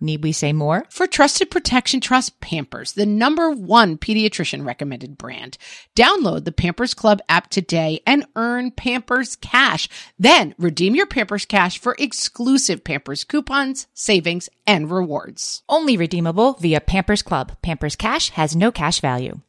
Need we say more? For trusted protection, trust Pampers, the number one pediatrician recommended brand. Download the Pampers Club app today and earn Pampers Cash. Then redeem your Pampers Cash for exclusive Pampers coupons, savings, and rewards. Only redeemable via Pampers Club. Pampers Cash has no cash value.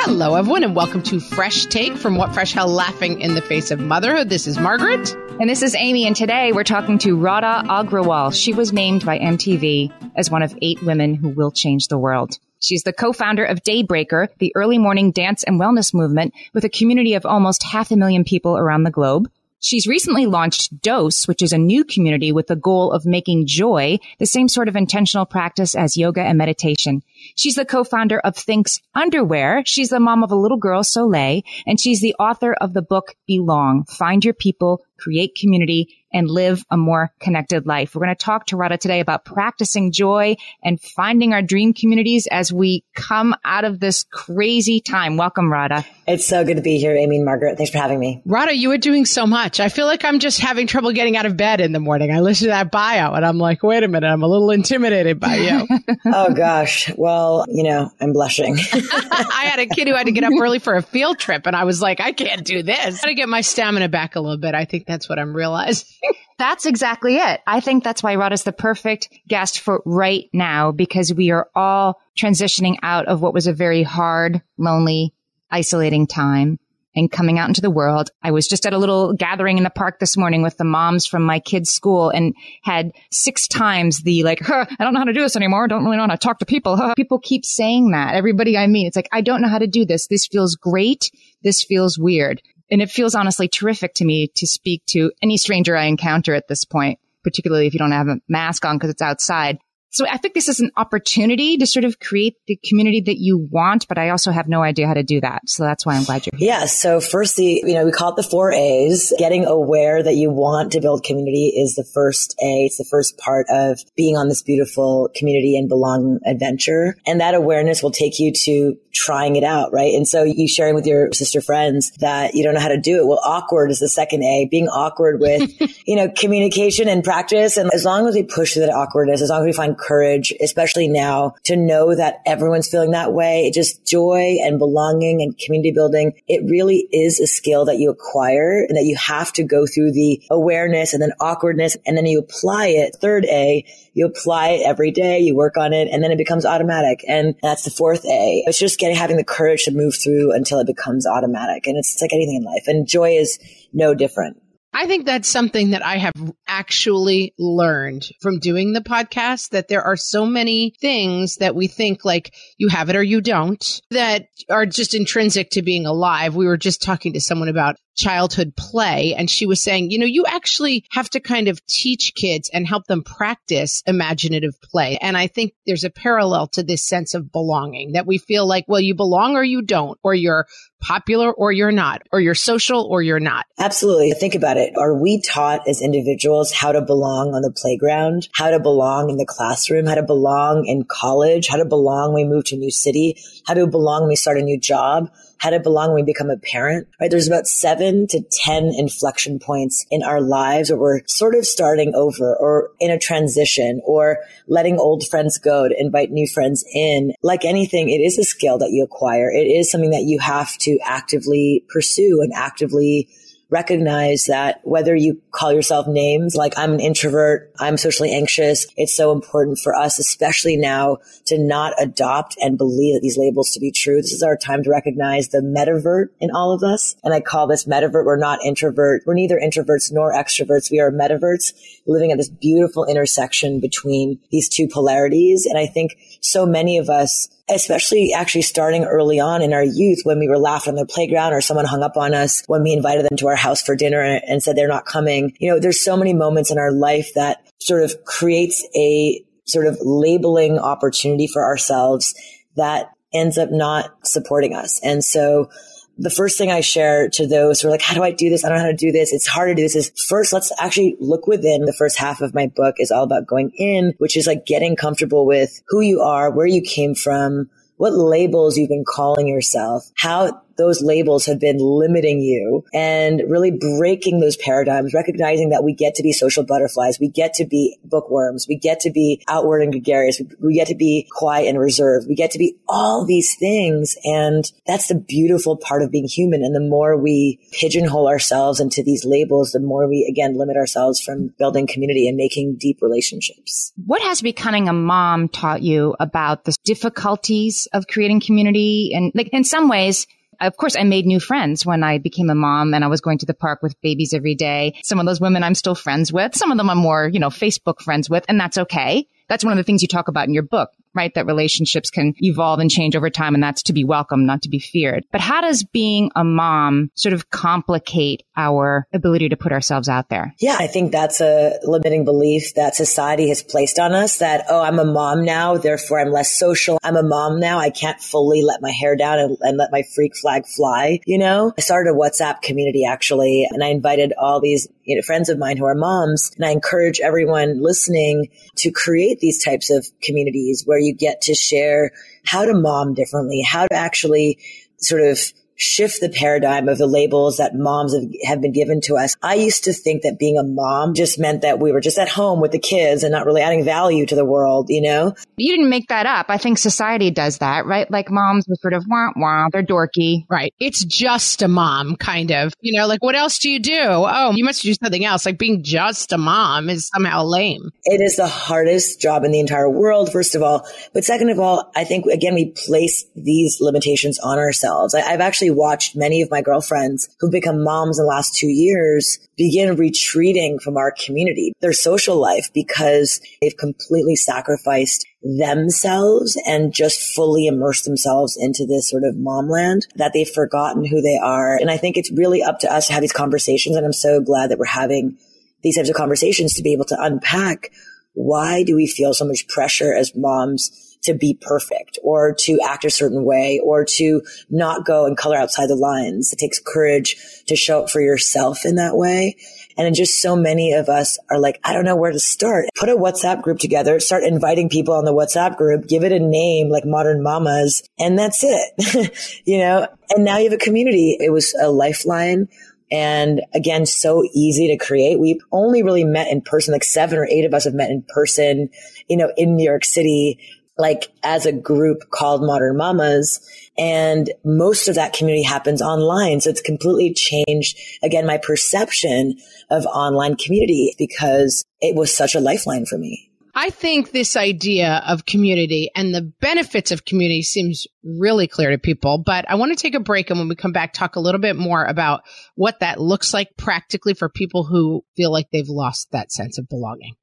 Hello, everyone, and welcome to Fresh Take from What Fresh Hell Laughing in the Face of Motherhood. This is Margaret. And this is Amy, and today we're talking to Radha Agrawal. She was named by MTV as one of eight women who will change the world. She's the co-founder of Daybreaker, the early morning dance and wellness movement with a community of almost half a million people around the globe. She's recently launched Dose, which is a new community with the goal of making joy the same sort of intentional practice as yoga and meditation. She's the co-founder of Thinx Underwear. She's the mom of a little girl, Soleil, and she's the author of the book Belong, Find Your People, Create Community, and live a more connected life. We're going to talk to Radha today about practicing joy and finding our dream communities as we come out of this crazy time. Welcome, Radha. It's so good to be here, Amy and Margaret. Thanks for having me. Radha, you are doing so much. I feel like I'm just having trouble getting out of bed in the morning. I listen to that bio and I'm like, wait a minute, I'm a little intimidated by you. oh gosh. Well, you know, I'm blushing. I had a kid who had to get up early for a field trip and I was like, I can't do this. I got to get my stamina back a little bit. I think that's what I'm realizing. That's exactly it. I think that's why Rod is the perfect guest for right now because we are all transitioning out of what was a very hard, lonely, isolating time and coming out into the world. I was just at a little gathering in the park this morning with the moms from my kids' school and had six times the like, huh, I don't know how to do this anymore. Don't really know how to talk to people. Huh. People keep saying that. Everybody I mean, it's like, I don't know how to do this. This feels great. This feels weird. And it feels honestly terrific to me to speak to any stranger I encounter at this point, particularly if you don't have a mask on because it's outside. So I think this is an opportunity to sort of create the community that you want, but I also have no idea how to do that. So that's why I'm glad you're here. Yeah. So firstly, you know, we call it the four A's. Getting aware that you want to build community is the first A. It's the first part of being on this beautiful community and belong adventure. And that awareness will take you to trying it out, right? And so you sharing with your sister friends that you don't know how to do it. Well, awkward is the second A. Being awkward with, you know, communication and practice. And as long as we push through that awkwardness, as long as we find courage, especially now to know that everyone's feeling that way, just joy and belonging and community building, it really is a skill that you acquire and that you have to go through the awareness and then awkwardness and then you apply it. Third A, you apply it every day, you work on it and then it becomes automatic. And that's the fourth A. It's just getting, having the courage to move through until it becomes automatic. And it's, it's like anything in life and joy is no different. I think that's something that I have actually learned from doing the podcast that there are so many things that we think like you have it or you don't that are just intrinsic to being alive. We were just talking to someone about childhood play and she was saying, you know, you actually have to kind of teach kids and help them practice imaginative play. And I think there's a parallel to this sense of belonging that we feel like, well, you belong or you don't, or you're popular or you're not, or you're social or you're not. Absolutely. Think about it. Are we taught as individuals how to belong on the playground, how to belong in the classroom, how to belong in college, how to belong when we move to a new city, how to belong when we start a new job? how to belong when we become a parent, right? There's about seven to 10 inflection points in our lives where we're sort of starting over or in a transition or letting old friends go to invite new friends in. Like anything, it is a skill that you acquire. It is something that you have to actively pursue and actively recognize that whether you call yourself names like I'm an introvert, I'm socially anxious, it's so important for us, especially now, to not adopt and believe that these labels to be true. This is our time to recognize the metavert in all of us. And I call this metavert. We're not introvert. We're neither introverts nor extroverts. We are metaverts living at this beautiful intersection between these two polarities. And I think so many of us especially actually starting early on in our youth when we were laughing on the playground or someone hung up on us when we invited them to our house for dinner and said they're not coming. You know, there's so many moments in our life that sort of creates a sort of labeling opportunity for ourselves that ends up not supporting us. And so the first thing I share to those who are like, how do I do this? I don't know how to do this. It's hard to do this is first, let's actually look within. The first half of my book is all about going in, which is like getting comfortable with who you are, where you came from, what labels you've been calling yourself, how those labels have been limiting you and really breaking those paradigms, recognizing that we get to be social butterflies. We get to be bookworms. We get to be outward and gregarious. We get to be quiet and reserved. We get to be all these things. And that's the beautiful part of being human. And the more we pigeonhole ourselves into these labels, the more we again limit ourselves from building community and making deep relationships. What has becoming a mom taught you about the difficulties of creating community? And like in some ways, of course, I made new friends when I became a mom and I was going to the park with babies every day. Some of those women I'm still friends with. Some of them I'm more, you know, Facebook friends with, and that's okay. That's one of the things you talk about in your book right? That relationships can evolve and change over time. And that's to be welcomed, not to be feared. But how does being a mom sort of complicate our ability to put ourselves out there? Yeah, I think that's a limiting belief that society has placed on us that, oh, I'm a mom now, therefore I'm less social. I'm a mom now. I can't fully let my hair down and, and let my freak flag fly. You know, I started a WhatsApp community actually, and I invited all these you know, friends of mine who are moms. And I encourage everyone listening to create these types of communities where you get to share how to mom differently, how to actually sort of shift the paradigm of the labels that moms have, have, been given to us. I used to think that being a mom just meant that we were just at home with the kids and not really adding value to the world, you know? You didn't make that up. I think society does that, right? Like moms were sort of wah wah, they're dorky. Right. It's just a mom, kind of. You know, like what else do you do? Oh, you must do something else. Like being just a mom is somehow lame. It is the hardest job in the entire world, first of all. But second of all, I think again, we place these limitations on ourselves. I, I've actually actually watched many of my girlfriends who've become moms in the last two years begin retreating from our community, their social life, because they've completely sacrificed themselves and just fully immersed themselves into this sort of momland that they've forgotten who they are. And I think it's really up to us to have these conversations. And I'm so glad that we're having these types of conversations to be able to unpack why do we feel so much pressure as moms to be perfect or to act a certain way or to not go and color outside the lines. It takes courage to show up for yourself in that way. And just so many of us are like, I don't know where to start. Put a WhatsApp group together, start inviting people on the WhatsApp group, give it a name like Modern Mamas, and that's it. you know, and now you have a community. It was a lifeline. And again, so easy to create. We've only really met in person, like seven or eight of us have met in person, you know, in New York City like as a group called Modern Mamas. And most of that community happens online. So it's completely changed again, my perception of online community because it was such a lifeline for me. I think this idea of community and the benefits of community seems really clear to people, but I want to take a break and when we come back, talk a little bit more about what that looks like practically for people who feel like they've lost that sense of belonging.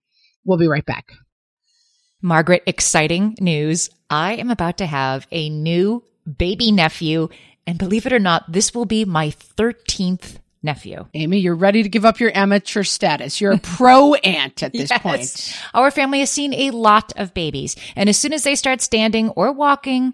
We'll be right back. Margaret, exciting news. I am about to have a new baby nephew. And believe it or not, this will be my 13th nephew. Amy, you're ready to give up your amateur status. You're a pro aunt at this yes. point. Our family has seen a lot of babies. And as soon as they start standing or walking,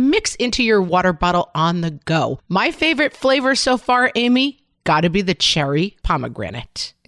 mix into your water bottle on the go. My favorite flavor so far, Amy, gotta be the cherry pomegranate.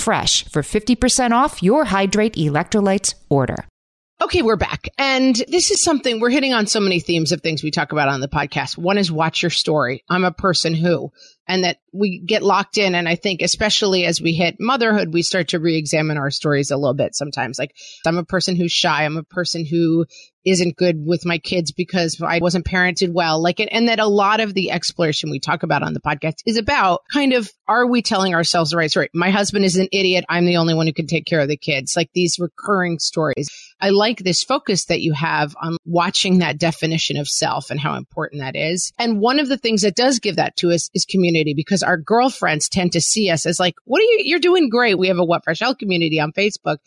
for 50% off your Hydrate electrolytes order. Okay, we're back. And this is something we're hitting on so many themes of things we talk about on the podcast. One is watch your story. I'm a person who, and that we get locked in. And I think, especially as we hit motherhood, we start to re examine our stories a little bit sometimes. Like, I'm a person who's shy. I'm a person who isn't good with my kids because I wasn't parented well. Like, and that a lot of the exploration we talk about on the podcast is about kind of, are we telling ourselves the right story? My husband is an idiot. I'm the only one who can take care of the kids. Like these recurring stories. I like this focus that you have on watching that definition of self and how important that is. And one of the things that does give that to us is community because our girlfriends tend to see us as like, what are you, you're doing great. We have a What Fresh Hell community on Facebook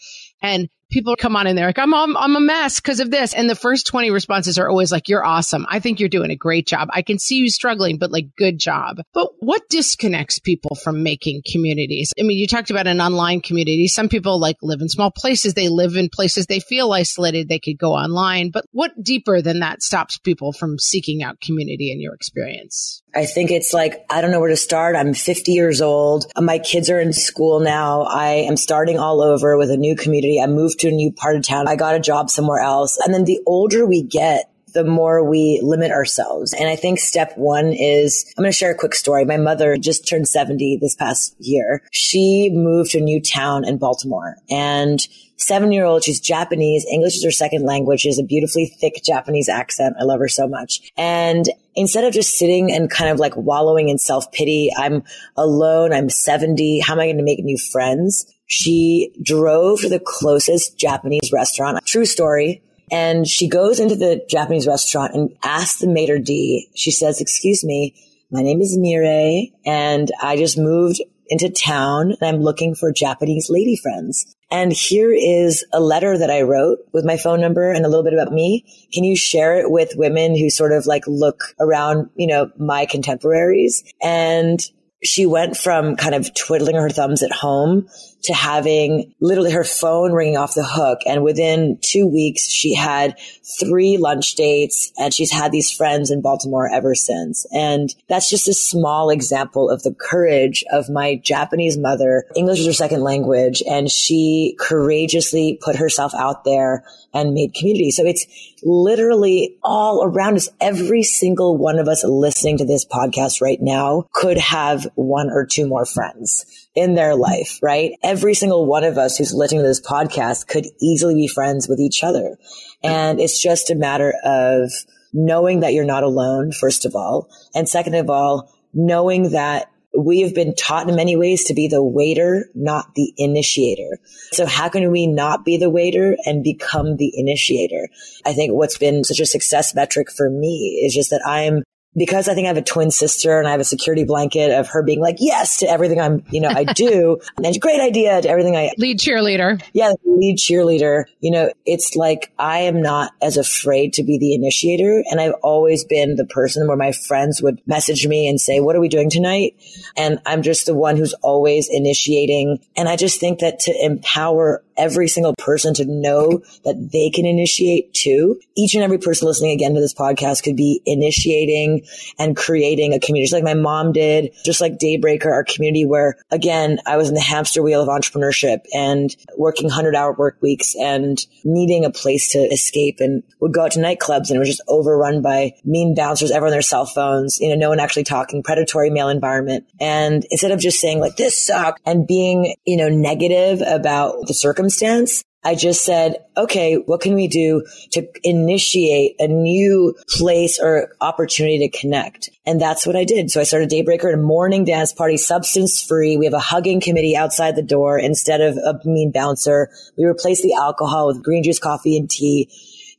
and people come on and they're like, I'm, I'm, I'm a mess because of this. And the first 20 responses are always like, you're awesome. I think you're doing a great job. I can see you struggling, but like good job. But what disconnects people from making communities? I mean, you talked about an online community. Some people like live in small places. They live in places they feel isolated. They could go online, but what deeper than that stops people from seeking out community in your experience? I think it's like, I don't know where to start. I'm 50 years old. My kids are in school now. I am starting all over with a new community. I moved to a new part of town. I got a job somewhere else. And then the older we get, the more we limit ourselves. And I think step one is I'm going to share a quick story. My mother just turned 70 this past year. She moved to a new town in Baltimore and seven year old. She's Japanese. English is her second language. She has a beautifully thick Japanese accent. I love her so much. And instead of just sitting and kind of like wallowing in self pity, I'm alone. I'm 70. How am I going to make new friends? She drove to the closest Japanese restaurant. True story. And she goes into the Japanese restaurant and asks the maitre d', she says, excuse me, my name is Mire and I just moved into town and I'm looking for Japanese lady friends. And here is a letter that I wrote with my phone number and a little bit about me. Can you share it with women who sort of like look around, you know, my contemporaries? And she went from kind of twiddling her thumbs at home to having literally her phone ringing off the hook. And within two weeks, she had three lunch dates and she's had these friends in Baltimore ever since. And that's just a small example of the courage of my Japanese mother. English is her second language and she courageously put herself out there and made community. So it's literally all around us. Every single one of us listening to this podcast right now could have one or two more friends in their life, right? Every single one of us who's listening to this podcast could easily be friends with each other. And it's just a matter of knowing that you're not alone, first of all. And second of all, knowing that we have been taught in many ways to be the waiter, not the initiator. So how can we not be the waiter and become the initiator? I think what's been such a success metric for me is just that I'm because I think I have a twin sister and I have a security blanket of her being like, yes to everything I'm, you know, I do. and a great idea to everything I lead cheerleader. Yeah. Lead cheerleader. You know, it's like I am not as afraid to be the initiator. And I've always been the person where my friends would message me and say, what are we doing tonight? And I'm just the one who's always initiating. And I just think that to empower every single person to know that they can initiate too. Each and every person listening again to this podcast could be initiating and creating a community, just like my mom did, just like Daybreaker, our community where again, I was in the hamster wheel of entrepreneurship and working hundred hour work weeks and needing a place to escape and would go out to nightclubs and it was just overrun by mean bouncers, everyone on their cell phones, you know, no one actually talking, predatory male environment. And instead of just saying like, this sucks and being, you know, negative about the circumstances, circumstance. I just said, okay, what can we do to initiate a new place or opportunity to connect? And that's what I did. So I started Daybreaker, a morning dance party, substance free. We have a hugging committee outside the door instead of a mean bouncer. We replaced the alcohol with green juice, coffee, and tea.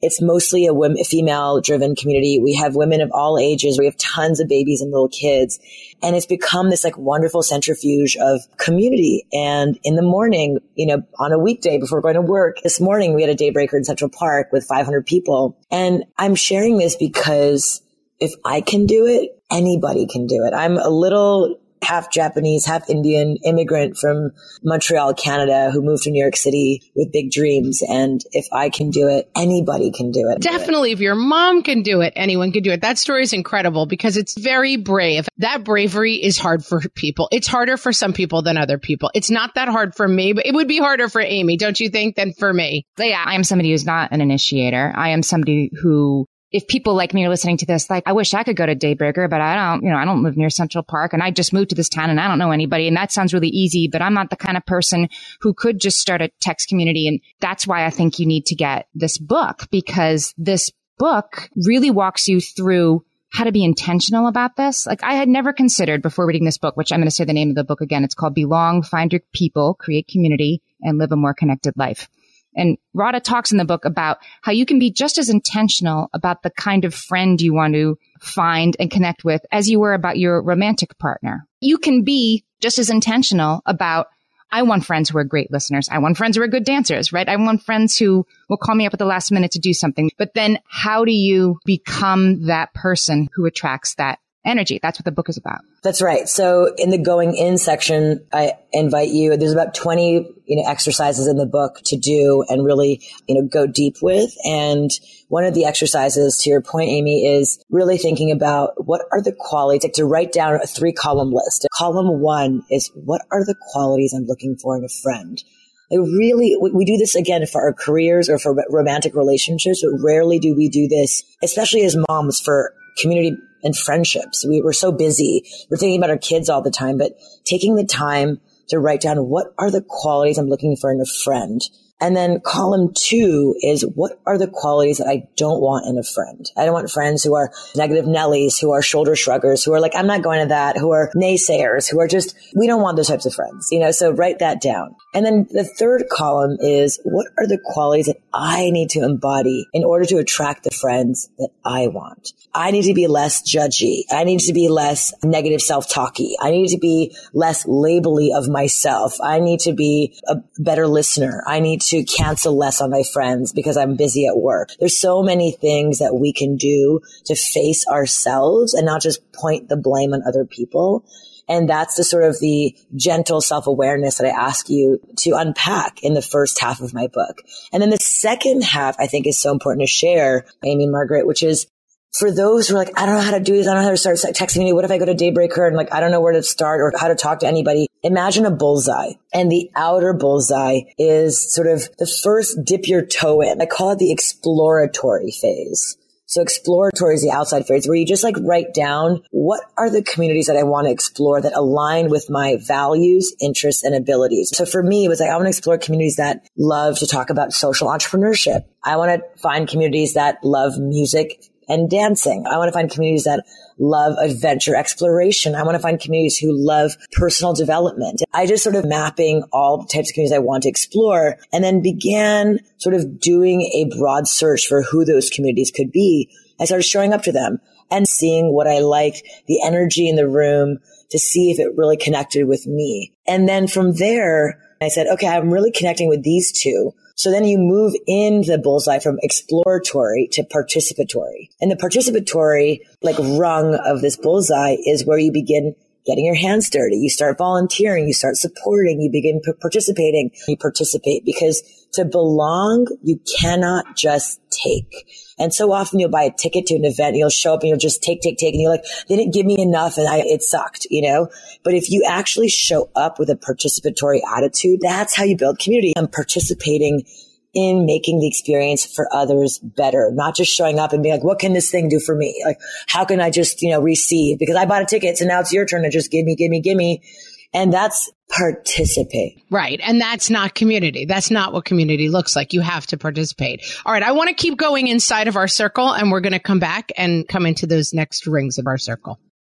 It's mostly a female driven community. We have women of all ages. We have tons of babies and little kids. And it's become this like wonderful centrifuge of community. And in the morning, you know, on a weekday before going to work, this morning we had a daybreaker in Central Park with 500 people. And I'm sharing this because if I can do it, anybody can do it. I'm a little half Japanese, half Indian immigrant from Montreal, Canada, who moved to New York City with big dreams. And if I can do it, anybody can do it. Definitely. If your mom can do it, anyone can do it. That story is incredible because it's very brave. That bravery is hard for people. It's harder for some people than other people. It's not that hard for me, but it would be harder for Amy, don't you think, than for me? Yeah, I am somebody who's not an initiator. I am somebody who if people like me are listening to this, like, I wish I could go to Daybreaker, but I don't, you know, I don't live near Central Park and I just moved to this town and I don't know anybody. And that sounds really easy, but I'm not the kind of person who could just start a text community. And that's why I think you need to get this book because this book really walks you through how to be intentional about this. Like I had never considered before reading this book, which I'm going to say the name of the book again. It's called Belong, Find Your People, Create Community, and Live a More Connected Life. And Radha talks in the book about how you can be just as intentional about the kind of friend you want to find and connect with as you were about your romantic partner. You can be just as intentional about I want friends who are great listeners. I want friends who are good dancers, right? I want friends who will call me up at the last minute to do something. But then how do you become that person who attracts that energy. That's what the book is about. That's right. So in the going in section, I invite you, there's about 20, you know, exercises in the book to do and really, you know, go deep with. And one of the exercises to your point, Amy, is really thinking about what are the qualities, like to write down a three column list. Column one is what are the qualities I'm looking for in a friend? Like really, we do this again for our careers or for romantic relationships, but rarely do we do this, especially as moms for community and friendships. We were so busy. We're thinking about our kids all the time, but taking the time to write down what are the qualities I'm looking for in a friend and then column two is what are the qualities that I don't want in a friend? I don't want friends who are negative Nellies, who are shoulder shruggers, who are like, I'm not going to that, who are naysayers, who are just, we don't want those types of friends, you know, so write that down. And then the third column is what are the qualities that I need to embody in order to attract the friends that I want? I need to be less judgy. I need to be less negative self-talky. I need to be less labely of myself. I need to be a better listener. I need to cancel less on my friends because I'm busy at work. There's so many things that we can do to face ourselves and not just point the blame on other people. And that's the sort of the gentle self-awareness that I ask you to unpack in the first half of my book. And then the second half, I think is so important to share, Amy Margaret, which is for those who are like, I don't know how to do this. I don't know how to start texting me. What if I go to Daybreaker and like, I don't know where to start or how to talk to anybody? Imagine a bullseye and the outer bullseye is sort of the first dip your toe in. I call it the exploratory phase. So exploratory is the outside phase where you just like write down what are the communities that I want to explore that align with my values, interests, and abilities. So for me, it was like, I want to explore communities that love to talk about social entrepreneurship. I want to find communities that love music, and dancing. I want to find communities that love adventure exploration. I want to find communities who love personal development. I just sort of mapping all the types of communities I want to explore and then began sort of doing a broad search for who those communities could be I started showing up to them and seeing what I liked, the energy in the room to see if it really connected with me. And then from there, I said, okay, I'm really connecting with these two. So then you move in the bullseye from exploratory to participatory. And the participatory, like rung of this bullseye is where you begin getting your hands dirty. You start volunteering, you start supporting, you begin p- participating, you participate because to belong, you cannot just take. And so often you'll buy a ticket to an event and you'll show up and you'll just take, take, take. And you're like, they didn't give me enough and I, it sucked, you know? But if you actually show up with a participatory attitude, that's how you build community. I'm participating in making the experience for others better, not just showing up and being like, what can this thing do for me? Like, how can I just, you know, receive? Because I bought a ticket. So now it's your turn to just give me, give me, give me. And that's participate. Right. And that's not community. That's not what community looks like. You have to participate. All right. I want to keep going inside of our circle and we're going to come back and come into those next rings of our circle.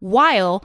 while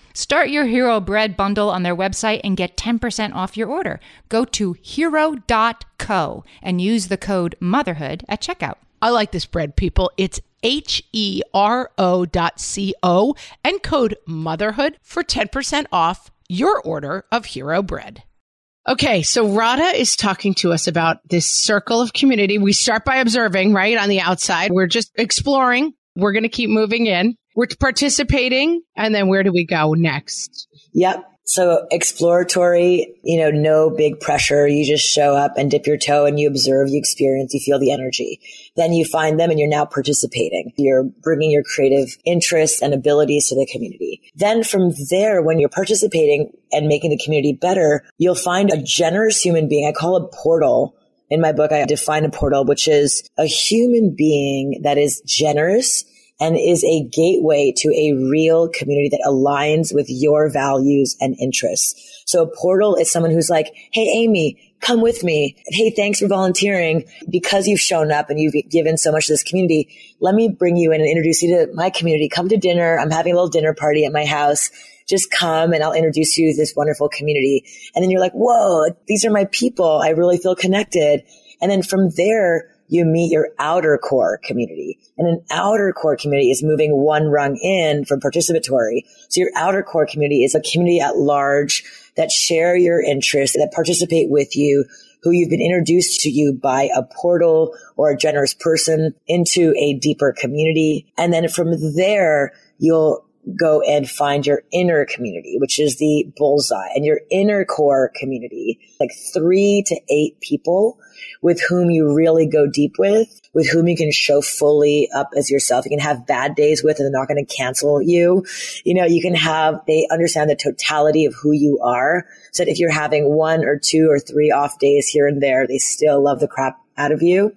Start your Hero Bread bundle on their website and get 10% off your order. Go to hero.co and use the code motherhood at checkout. I like this bread, people. It's H E R O C O and code motherhood for 10% off your order of Hero Bread. Okay, so Radha is talking to us about this circle of community. We start by observing, right, on the outside. We're just exploring. We're going to keep moving in. We're participating. And then where do we go next? Yep. So exploratory, you know, no big pressure. You just show up and dip your toe and you observe, you experience, you feel the energy. Then you find them and you're now participating. You're bringing your creative interests and abilities to the community. Then from there, when you're participating and making the community better, you'll find a generous human being. I call it portal. In my book, I define a portal, which is a human being that is generous and is a gateway to a real community that aligns with your values and interests. So a portal is someone who's like, Hey, Amy, come with me. Hey, thanks for volunteering because you've shown up and you've given so much to this community. Let me bring you in and introduce you to my community. Come to dinner. I'm having a little dinner party at my house. Just come and I'll introduce you to this wonderful community. And then you're like, whoa, these are my people. I really feel connected. And then from there, you meet your outer core community. And an outer core community is moving one rung in from participatory. So your outer core community is a community at large that share your interests, that participate with you, who you've been introduced to you by a portal or a generous person into a deeper community. And then from there, you'll go and find your inner community, which is the bullseye and your inner core community, like three to eight people with whom you really go deep with, with whom you can show fully up as yourself. You can have bad days with and they're not going to cancel you. You know, you can have, they understand the totality of who you are. So that if you're having one or two or three off days here and there, they still love the crap out of you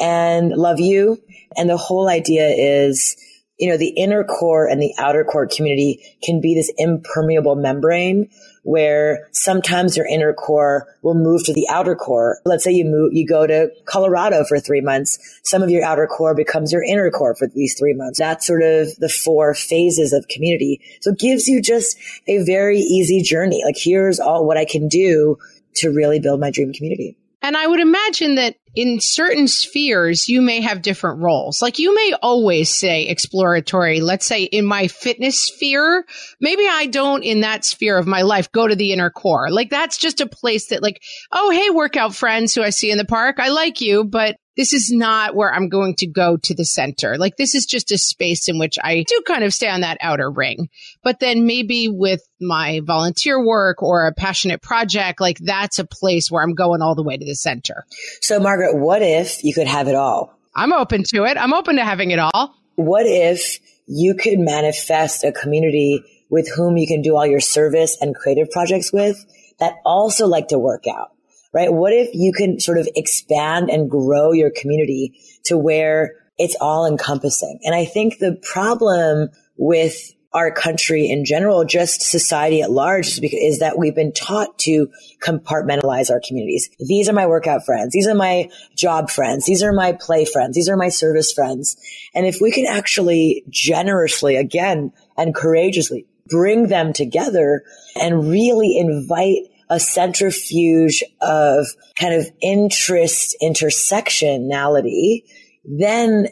and love you. And the whole idea is, you know, the inner core and the outer core community can be this impermeable membrane where sometimes your inner core will move to the outer core. Let's say you move, you go to Colorado for three months. Some of your outer core becomes your inner core for these three months. That's sort of the four phases of community. So it gives you just a very easy journey. Like here's all what I can do to really build my dream community. And I would imagine that in certain spheres, you may have different roles. Like you may always say exploratory. Let's say in my fitness sphere, maybe I don't in that sphere of my life go to the inner core. Like that's just a place that like, oh, hey, workout friends who I see in the park. I like you, but this is not where I'm going to go to the center. Like this is just a space in which I do kind of stay on that outer ring. But then maybe with my volunteer work or a passionate project, like that's a place where I'm going all the way to the center. So Margaret, what if you could have it all? I'm open to it. I'm open to having it all. What if you could manifest a community with whom you can do all your service and creative projects with that also like to work out? Right? What if you can sort of expand and grow your community to where it's all encompassing? And I think the problem with our country in general, just society at large, is, that we've been taught to compartmentalize our communities. These are my workout friends. These are my job friends. These are my play friends. These are my service friends. And if we can actually generously, again, and courageously bring them together and really invite a centrifuge of kind of interest intersectionality, then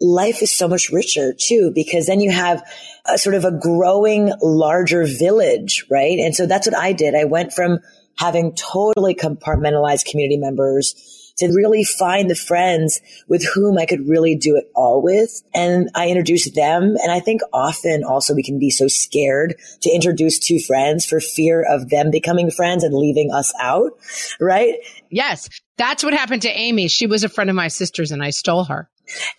life is so much richer too, because then you have a sort of a growing larger village, right? And so that's what I did. I went from having totally compartmentalized community members to really find the friends with whom I could really do it all with. And I introduced them. And I think often also we can be so scared to introduce two friends for fear of them becoming friends and leaving us out. Right. Yes. That's what happened to Amy. She was a friend of my sister's and I stole her.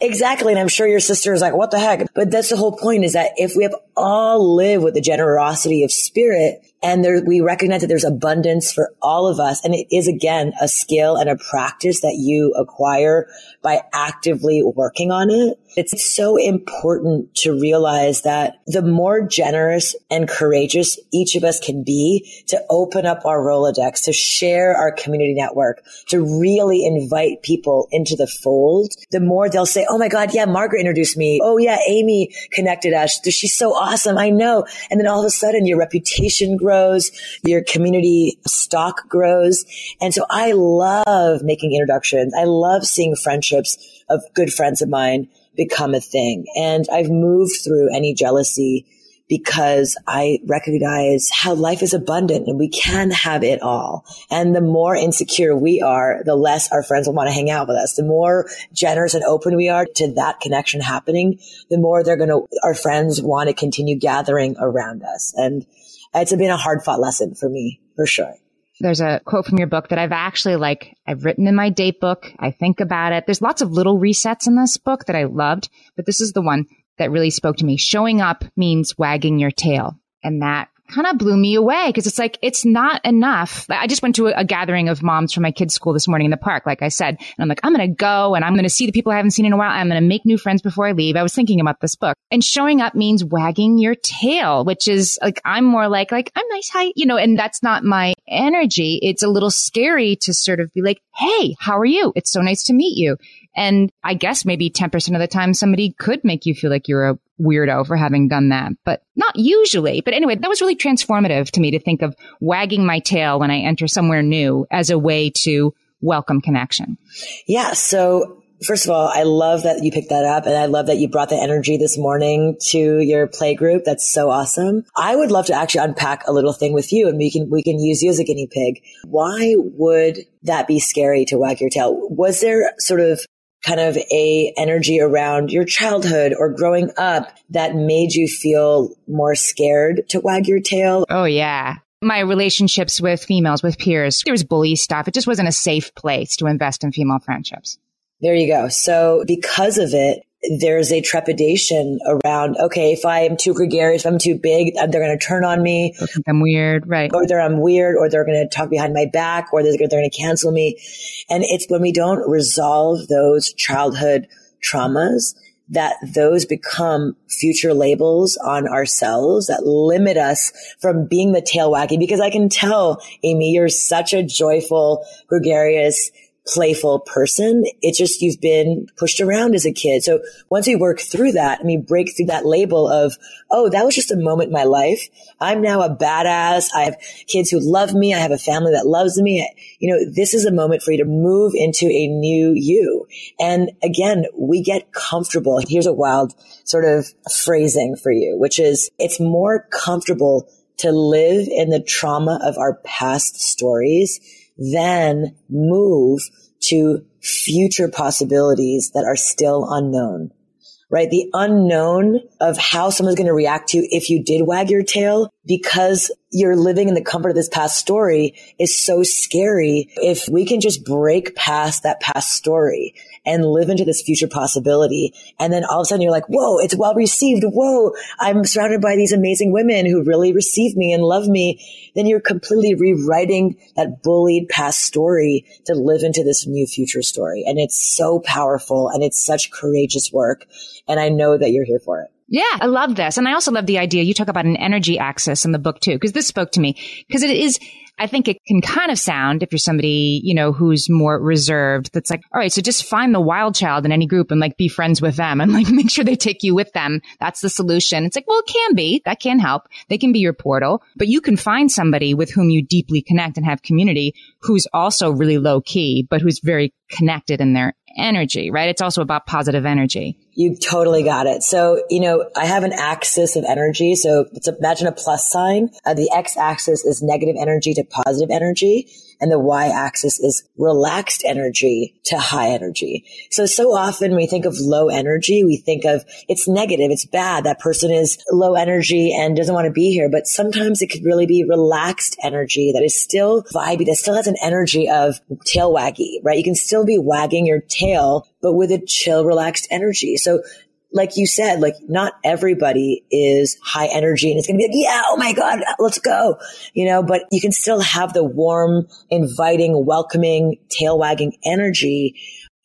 Exactly. And I'm sure your sister is like, what the heck? But that's the whole point is that if we have all live with the generosity of spirit and there, we recognize that there's abundance for all of us. And it is again a skill and a practice that you acquire by actively working on it. It's so important to realize that the more generous and courageous each of us can be to open up our Rolodex, to share our community network, to really invite people into the fold, the more they'll say, Oh my God, yeah, Margaret introduced me. Oh yeah, Amy connected us. She's so awesome. I know. And then all of a sudden your reputation grows, your community stock grows. And so I love making introductions. I love seeing friendships of good friends of mine become a thing. And I've moved through any jealousy because I recognize how life is abundant and we can have it all. And the more insecure we are, the less our friends will want to hang out with us. The more generous and open we are to that connection happening, the more they're going to, our friends want to continue gathering around us. And it's been a hard fought lesson for me, for sure. There's a quote from your book that I've actually like, I've written in my date book. I think about it. There's lots of little resets in this book that I loved, but this is the one that really spoke to me. Showing up means wagging your tail. And that kind of blew me away because it's like, it's not enough. I just went to a, a, gathering of moms from my kids' school this morning in the park, like I said. And I'm like, I'm going to go and I'm going to see the people I haven't seen in a while. I'm going to make new friends before I leave. I was thinking about this book and showing up means wagging your tail, which is like, I'm more like, like, I'm nice. Hi, you know, and that's not my energy. It's a little scary to sort of be like, Hey, how are you? It's so nice to meet you. And I guess maybe 10% of the time somebody could make you feel like you're a weirdo for having done that, but not usually. But anyway, that was really transformative to me to think of wagging my tail when I enter somewhere new as a way to welcome connection. Yeah. So First of all, I love that you picked that up and I love that you brought the energy this morning to your play group. That's so awesome. I would love to actually unpack a little thing with you and we can, we can use you as a guinea pig. Why would that be scary to wag your tail? Was there sort of kind of a energy around your childhood or growing up that made you feel more scared to wag your tail? Oh yeah. My relationships with females, with peers, there was bully stuff. It just wasn't a safe place to invest in female friendships. There you go. So because of it, there's a trepidation around, okay, if I am too gregarious, if I'm too big, uh, they're going to turn on me. I'm weird, right. Or they're I'm weird, or they're going to talk behind my back, or they're, they're going to cancel me. And it's when we don't resolve those childhood traumas that those become future labels on ourselves that limit us from being the tail wagging. Because I can tell, Amy, you're such a joyful, gregarious, playful person. It's just you've been pushed around as a kid. So once we work through that and we break through that label of, oh, that was just a moment in my life. I'm now a badass. I have kids who love me. I have a family that loves me. You know, this is a moment for you to move into a new you. And again, we get comfortable. Here's a wild sort of phrasing for you, which is it's more comfortable to live in the trauma of our past stories then move to future possibilities that are still unknown, right? The unknown of how someone's going to react to if you did wag your tail because you're living in the comfort of this past story is so scary. If we can just break past that past story and live into this future possibility. And then all of a sudden you're like, whoa, it's well received. Whoa, I'm surrounded by these amazing women who really receive me and love me. Then you're completely rewriting that bullied past story to live into this new future story. And it's so powerful and it's such courageous work. And I know that you're here for it. Yeah, I love this. And I also love the idea you talk about an energy axis in the book too, because this spoke to me. Because it is, I think it can kind of sound if you're somebody, you know, who's more reserved, that's like, all right, so just find the wild child in any group and like be friends with them and like make sure they take you with them. That's the solution. It's like, well, it can be. That can help. They can be your portal, but you can find somebody with whom you deeply connect and have community who's also really low key, but who's very connected in their energy, right? It's also about positive energy. You totally got it. So, you know, I have an axis of energy. So it's imagine a plus sign. Uh, the x axis is negative energy to positive energy and the y axis is relaxed energy to high energy. So, so often we think of low energy, we think of it's negative. It's bad. That person is low energy and doesn't want to be here. But sometimes it could really be relaxed energy that is still vibey, that still has an energy of tail waggy, right? You can still be wagging your tail, but with a chill, relaxed energy. So like you said, like not everybody is high energy and it's going to be like, yeah, oh my God, let's go, you know, but you can still have the warm, inviting, welcoming, tail wagging energy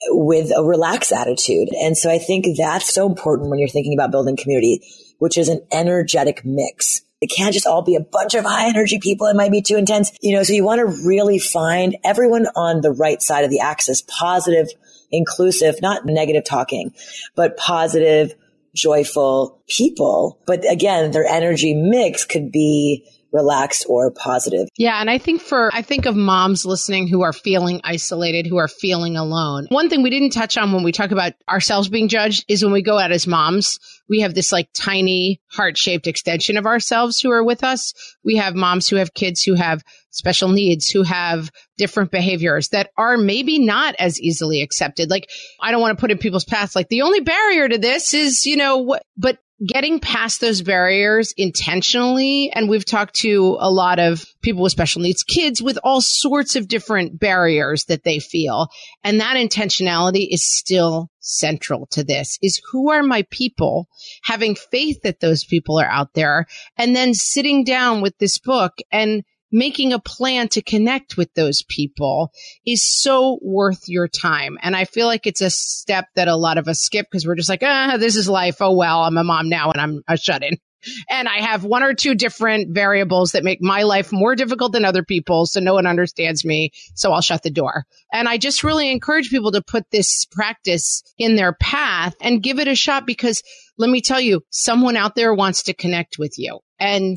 with a relaxed attitude. And so I think that's so important when you're thinking about building community, which is an energetic mix. It can't just all be a bunch of high energy people. It might be too intense, you know, so you want to really find everyone on the right side of the axis, positive, inclusive, not negative talking, but positive, joyful people. But again, their energy mix could be relaxed or positive. Yeah. And I think for, I think of moms listening who are feeling isolated, who are feeling alone. One thing we didn't touch on when we talk about ourselves being judged is when we go out as moms, we have this like tiny heart shaped extension of ourselves who are with us. We have moms who have kids who have special needs, who have different behaviors that are maybe not as easily accepted. Like, I don't want to put in people's paths like the only barrier to this is, you know, what, but getting past those barriers intentionally. And we've talked to a lot of people with special needs, kids with all sorts of different barriers that they feel. And that intentionality is still central to this is who are my people having faith that those people are out there and then sitting down with this book and making a plan to connect with those people is so worth your time. And I feel like it's a step that a lot of us skip because we're just like, ah, this is life. Oh, well, I'm a mom now and I'm a shut in. And I have one or two different variables that make my life more difficult than other people's. So no one understands me. So I'll shut the door. And I just really encourage people to put this practice in their path and give it a shot because let me tell you, someone out there wants to connect with you. And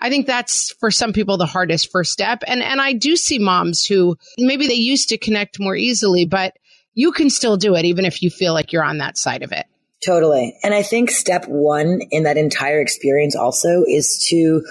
I think that's for some people the hardest first step. And, and I do see moms who maybe they used to connect more easily, but you can still do it even if you feel like you're on that side of it. Totally. And I think step one in that entire experience also is to,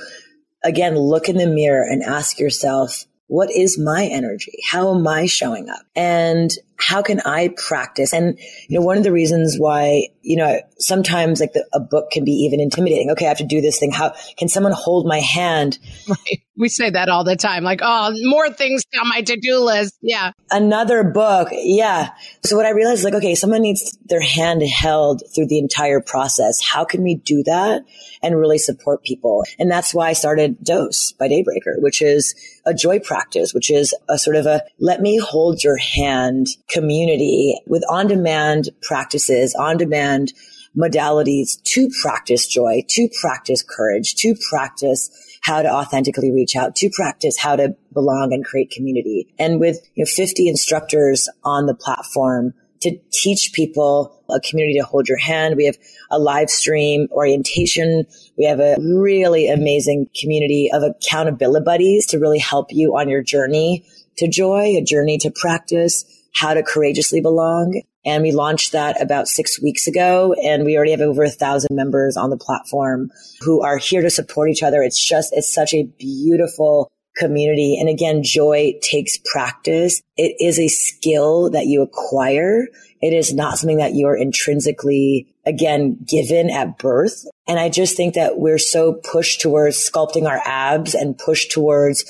again, look in the mirror and ask yourself, what is my energy? How am I showing up? And how can I practice? And, you know, one of the reasons why, you know, sometimes like the, a book can be even intimidating. Okay, I have to do this thing. How can someone hold my hand? Right. We say that all the time. Like, oh, more things on my to-do list. Yeah. Another book. Yeah. So what I realized is like, okay, someone needs their hand held through the entire process. How can we do that and really support people? And that's why I started Dose by Daybreaker, which is a joy practice, which is a sort of a let me hold your hand community with on demand practices, on demand modalities to practice joy, to practice courage, to practice how to authentically reach out, to practice how to belong and create community. And with you know, 50 instructors on the platform to teach people a community to hold your hand. We have a live stream orientation. We have a really amazing community of accountability buddies to really help you on your journey to joy, a journey to practice, how to courageously belong. And we launched that about six weeks ago. And we already have over a thousand members on the platform who are here to support each other. It's just, it's such a beautiful community. And again, joy takes practice. It is a skill that you acquire. It is not something that you're intrinsically, again, given at birth. And I just think that we're so pushed towards sculpting our abs and pushed towards,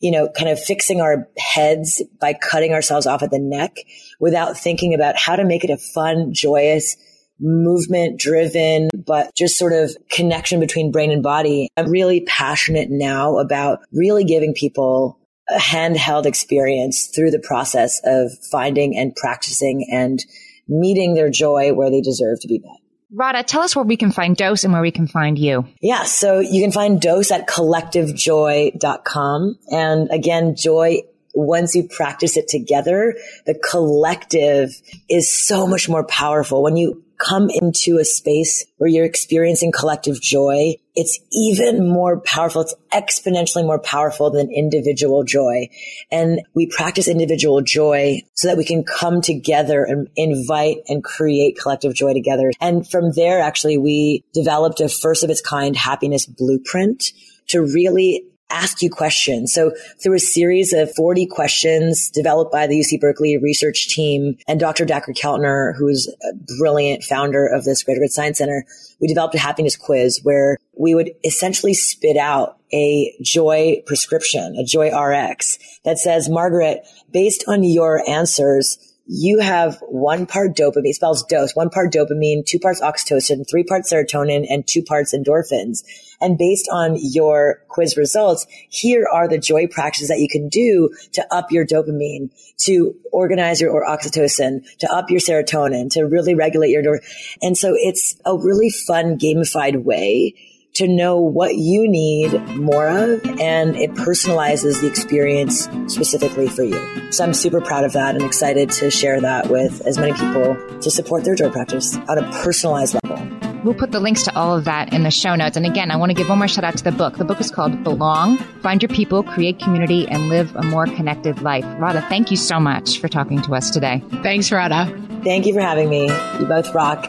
you know, kind of fixing our heads by cutting ourselves off at the neck without thinking about how to make it a fun, joyous, movement driven, but just sort of connection between brain and body. I'm really passionate now about really giving people a handheld experience through the process of finding and practicing and meeting their joy where they deserve to be met. Radha, tell us where we can find Dose and where we can find you. Yeah, so you can find Dose at collectivejoy.com. And again, joy once you practice it together, the collective is so much more powerful. When you come into a space where you're experiencing collective joy, it's even more powerful. It's exponentially more powerful than individual joy. And we practice individual joy so that we can come together and invite and create collective joy together. And from there, actually, we developed a first of its kind happiness blueprint to really ask you questions. So through a series of 40 questions developed by the UC Berkeley research team and Dr. Dacher Keltner, who's a brilliant founder of this Greater Good Science Center, we developed a happiness quiz where we would essentially spit out a joy prescription, a joy RX that says, Margaret, based on your answers, you have one part dopamine, spells dose, one part dopamine, two parts oxytocin, three parts serotonin, and two parts endorphins. And based on your quiz results, here are the joy practices that you can do to up your dopamine, to organize your or oxytocin, to up your serotonin, to really regulate your, and so it's a really fun gamified way to know what you need more of and it personalizes the experience specifically for you. So I'm super proud of that and excited to share that with as many people to support their joy practice on a personalized level. We'll put the links to all of that in the show notes. And again, I want to give one more shout out to the book. The book is called Belong, Find Your People, Create Community, and Live a More Connected Life. Radha, thank you so much for talking to us today. Thanks, Radha. Thank you for having me. You both rock.